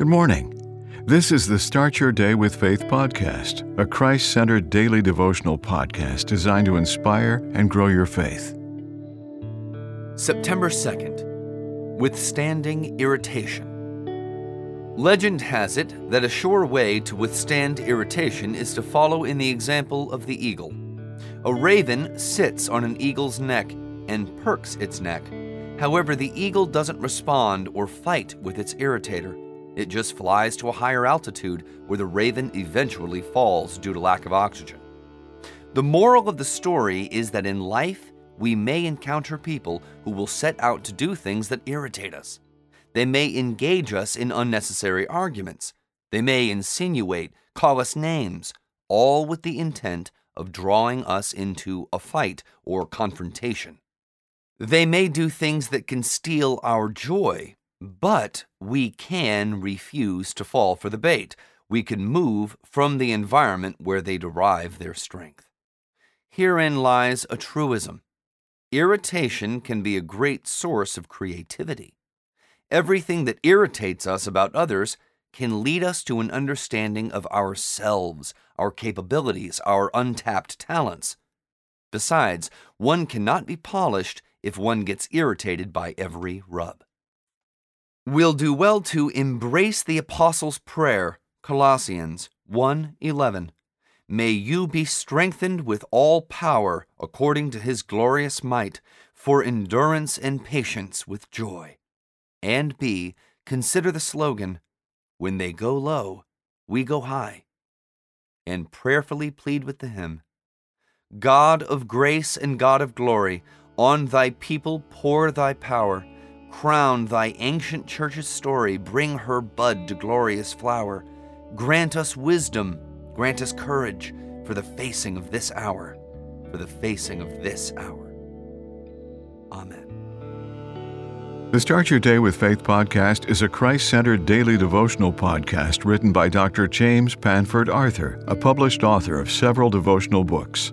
Good morning. This is the Start Your Day with Faith podcast, a Christ centered daily devotional podcast designed to inspire and grow your faith. September 2nd Withstanding Irritation. Legend has it that a sure way to withstand irritation is to follow in the example of the eagle. A raven sits on an eagle's neck and perks its neck. However, the eagle doesn't respond or fight with its irritator. It just flies to a higher altitude where the raven eventually falls due to lack of oxygen. The moral of the story is that in life, we may encounter people who will set out to do things that irritate us. They may engage us in unnecessary arguments. They may insinuate, call us names, all with the intent of drawing us into a fight or confrontation. They may do things that can steal our joy but we can refuse to fall for the bait. We can move from the environment where they derive their strength. Herein lies a truism. Irritation can be a great source of creativity. Everything that irritates us about others can lead us to an understanding of ourselves, our capabilities, our untapped talents. Besides, one cannot be polished if one gets irritated by every rub. We'll do well to embrace the apostles' prayer, Colossians 1:11. May you be strengthened with all power according to his glorious might for endurance and patience with joy. And B, consider the slogan, when they go low, we go high. And prayerfully plead with the hymn, God of grace and God of glory, on thy people pour thy power Crown thy ancient church's story, bring her bud to glorious flower. Grant us wisdom, grant us courage for the facing of this hour, for the facing of this hour. Amen. The Start Your Day with Faith podcast is a Christ centered daily devotional podcast written by Dr. James Panford Arthur, a published author of several devotional books.